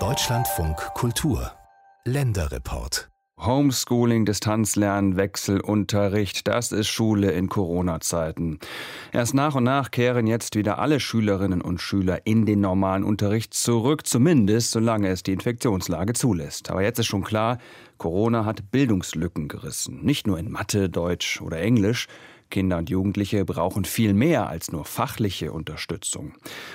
Deutschlandfunk Kultur Länderreport Homeschooling, Distanzlernen, Wechselunterricht, das ist Schule in Corona-Zeiten. Erst nach und nach kehren jetzt wieder alle Schülerinnen und Schüler in den normalen Unterricht zurück, zumindest solange es die Infektionslage zulässt. Aber jetzt ist schon klar, Corona hat Bildungslücken gerissen. Nicht nur in Mathe, Deutsch oder Englisch, Kinder und Jugendliche brauchen viel mehr als nur fachliche Unterstützung.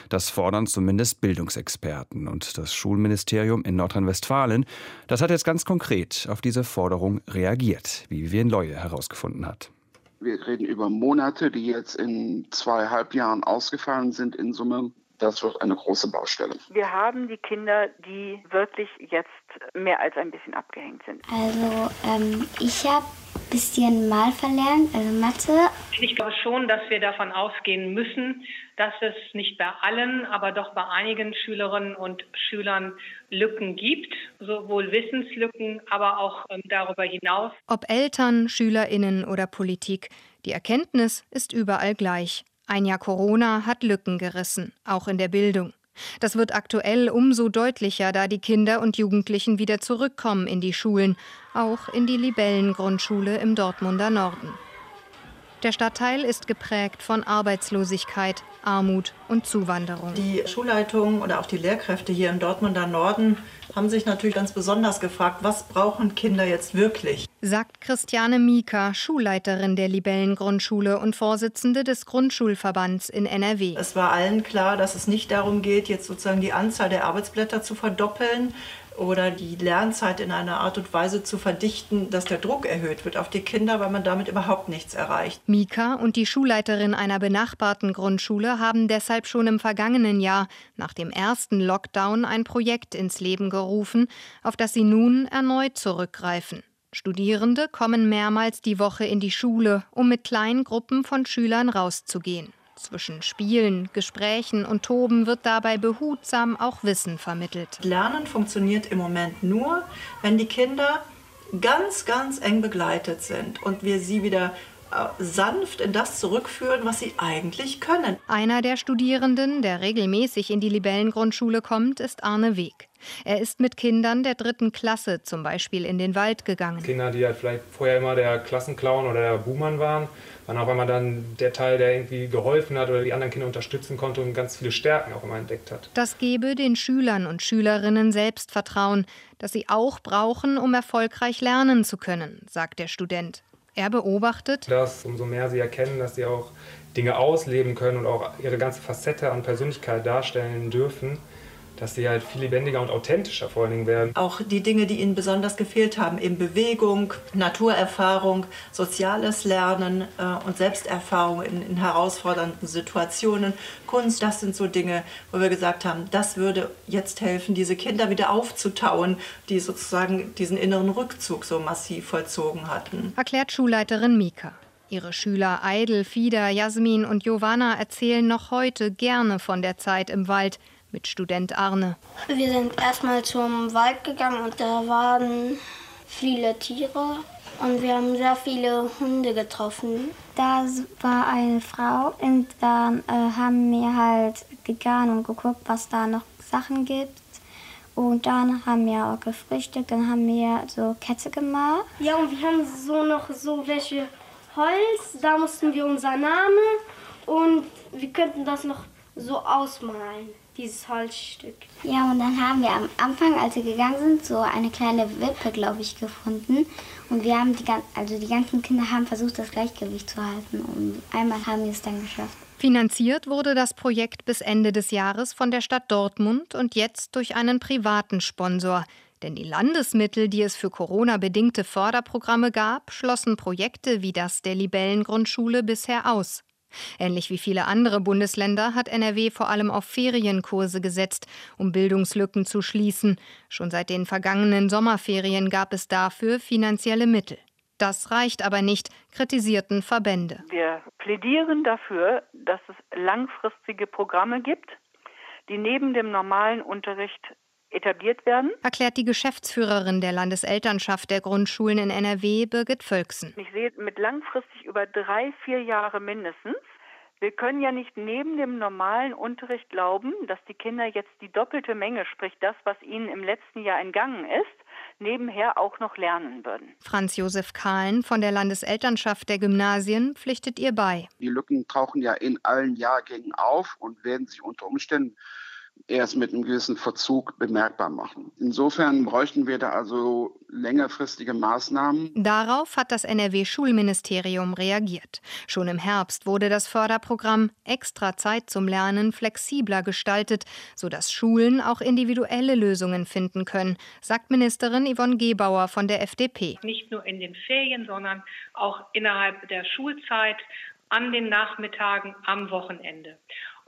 Das fordern zumindest Bildungsexperten. Und das Schulministerium in Nordrhein-Westfalen, das hat jetzt ganz konkret auf diese Forderung reagiert, wie Vivian Leue herausgefunden hat. Wir reden über Monate, die jetzt in zweieinhalb Jahren ausgefallen sind in Summe. Das wird eine große Baustelle. Wir haben die Kinder, die wirklich jetzt mehr als ein bisschen abgehängt sind. Also ähm, ich habe ein bisschen mal verlernt, also Mathe. Ich glaube schon, dass wir davon ausgehen müssen, dass es nicht bei allen, aber doch bei einigen Schülerinnen und Schülern Lücken gibt, sowohl Wissenslücken, aber auch ähm, darüber hinaus. Ob Eltern, Schülerinnen oder Politik, die Erkenntnis ist überall gleich. Ein Jahr Corona hat Lücken gerissen, auch in der Bildung. Das wird aktuell umso deutlicher, da die Kinder und Jugendlichen wieder zurückkommen in die Schulen, auch in die Libellengrundschule im Dortmunder Norden. Der Stadtteil ist geprägt von Arbeitslosigkeit, Armut und Zuwanderung. Die Schulleitungen oder auch die Lehrkräfte hier im Dortmunder Norden haben sich natürlich ganz besonders gefragt, was brauchen Kinder jetzt wirklich? Sagt Christiane Mieker, Schulleiterin der Libellengrundschule und Vorsitzende des Grundschulverbands in NRW. Es war allen klar, dass es nicht darum geht, jetzt sozusagen die Anzahl der Arbeitsblätter zu verdoppeln, oder die Lernzeit in einer Art und Weise zu verdichten, dass der Druck erhöht wird auf die Kinder, weil man damit überhaupt nichts erreicht. Mika und die Schulleiterin einer benachbarten Grundschule haben deshalb schon im vergangenen Jahr nach dem ersten Lockdown ein Projekt ins Leben gerufen, auf das sie nun erneut zurückgreifen. Studierende kommen mehrmals die Woche in die Schule, um mit kleinen Gruppen von Schülern rauszugehen. Zwischen Spielen, Gesprächen und Toben wird dabei behutsam auch Wissen vermittelt. Lernen funktioniert im Moment nur, wenn die Kinder ganz, ganz eng begleitet sind und wir sie wieder äh, sanft in das zurückführen, was sie eigentlich können. Einer der Studierenden, der regelmäßig in die Libellengrundschule kommt, ist Arne Weg. Er ist mit Kindern der dritten Klasse zum Beispiel in den Wald gegangen. Kinder, die halt vielleicht vorher immer der Klassenclown oder der Buhmann waren, waren auf einmal dann der Teil, der irgendwie geholfen hat oder die anderen Kinder unterstützen konnte und ganz viele Stärken auch immer entdeckt hat. Das gebe den Schülern und Schülerinnen Selbstvertrauen, das sie auch brauchen, um erfolgreich lernen zu können, sagt der Student. Er beobachtet, dass umso mehr sie erkennen, dass sie auch Dinge ausleben können und auch ihre ganze Facette an Persönlichkeit darstellen dürfen, dass sie halt viel lebendiger und authentischer vor allen Dingen werden. Auch die Dinge, die ihnen besonders gefehlt haben, eben Bewegung, Naturerfahrung, soziales Lernen äh, und Selbsterfahrung in, in, herausfordernden Situationen, Kunst, das sind so Dinge, wo wir gesagt haben, das würde jetzt helfen, diese Kinder wieder aufzutauen, die sozusagen diesen inneren Rückzug so massiv vollzogen hatten. Erklärt Schulleiterin Mika. Ihre Schüler Eidel, Fieder, Jasmin und Giovanna erzählen noch heute gerne von der Zeit im Wald, mit Student Arne. Wir sind erstmal zum Wald gegangen und da waren viele Tiere und wir haben sehr viele Hunde getroffen. Da war eine Frau und dann äh, haben wir halt gegangen und geguckt, was da noch Sachen gibt. Und dann haben wir auch gefrühstückt, dann haben wir so Kette gemacht. Ja, und wir haben so noch so welche Holz, da mussten wir unser Name und wir könnten das noch so ausmalen dieses Holzstück. Ja, und dann haben wir am Anfang, als wir gegangen sind, so eine kleine Wippe, glaube ich, gefunden. Und wir haben die, also die ganzen Kinder haben versucht, das Gleichgewicht zu halten. Und einmal haben wir es dann geschafft. Finanziert wurde das Projekt bis Ende des Jahres von der Stadt Dortmund und jetzt durch einen privaten Sponsor. Denn die Landesmittel, die es für Corona-bedingte Förderprogramme gab, schlossen Projekte wie das der Libellengrundschule bisher aus. Ähnlich wie viele andere Bundesländer hat NRW vor allem auf Ferienkurse gesetzt, um Bildungslücken zu schließen. Schon seit den vergangenen Sommerferien gab es dafür finanzielle Mittel. Das reicht aber nicht, kritisierten Verbände. Wir plädieren dafür, dass es langfristige Programme gibt, die neben dem normalen Unterricht etabliert werden. Erklärt die Geschäftsführerin der Landeselternschaft der Grundschulen in NRW, Birgit Völksen. Ich sehe mit langfristig über drei, vier Jahre mindestens, Wir können ja nicht neben dem normalen Unterricht glauben, dass die Kinder jetzt die doppelte Menge, sprich das, was ihnen im letzten Jahr entgangen ist, nebenher auch noch lernen würden. Franz Josef Kahlen von der Landeselternschaft der Gymnasien pflichtet ihr bei. Die Lücken tauchen ja in allen Jahrgängen auf und werden sich unter Umständen erst mit einem gewissen Verzug bemerkbar machen. Insofern bräuchten wir da also längerfristige Maßnahmen. Darauf hat das NRW-Schulministerium reagiert. Schon im Herbst wurde das Förderprogramm Extra Zeit zum Lernen flexibler gestaltet, sodass Schulen auch individuelle Lösungen finden können, sagt Ministerin Yvonne Gebauer von der FDP. Nicht nur in den Ferien, sondern auch innerhalb der Schulzeit, an den Nachmittagen, am Wochenende.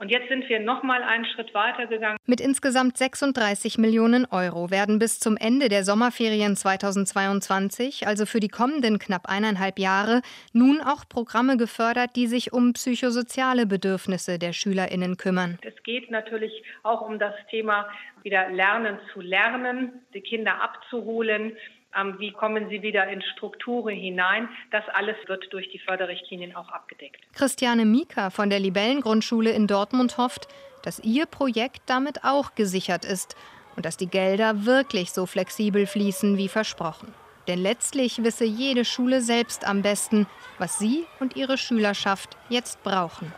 Und jetzt sind wir noch mal einen Schritt weiter gegangen. Mit insgesamt 36 Millionen Euro werden bis zum Ende der Sommerferien 2022, also für die kommenden knapp eineinhalb Jahre, nun auch Programme gefördert, die sich um psychosoziale Bedürfnisse der SchülerInnen kümmern. Es geht natürlich auch um das Thema wieder Lernen zu lernen, die Kinder abzuholen, wie kommen sie wieder in Strukturen hinein. Das alles wird durch die Förderrichtlinien auch abgedeckt. Christiane Mika von der Libellengrundschule in Dortmund hofft, dass ihr Projekt damit auch gesichert ist und dass die Gelder wirklich so flexibel fließen wie versprochen. Denn letztlich wisse jede Schule selbst am besten, was sie und ihre Schülerschaft jetzt brauchen.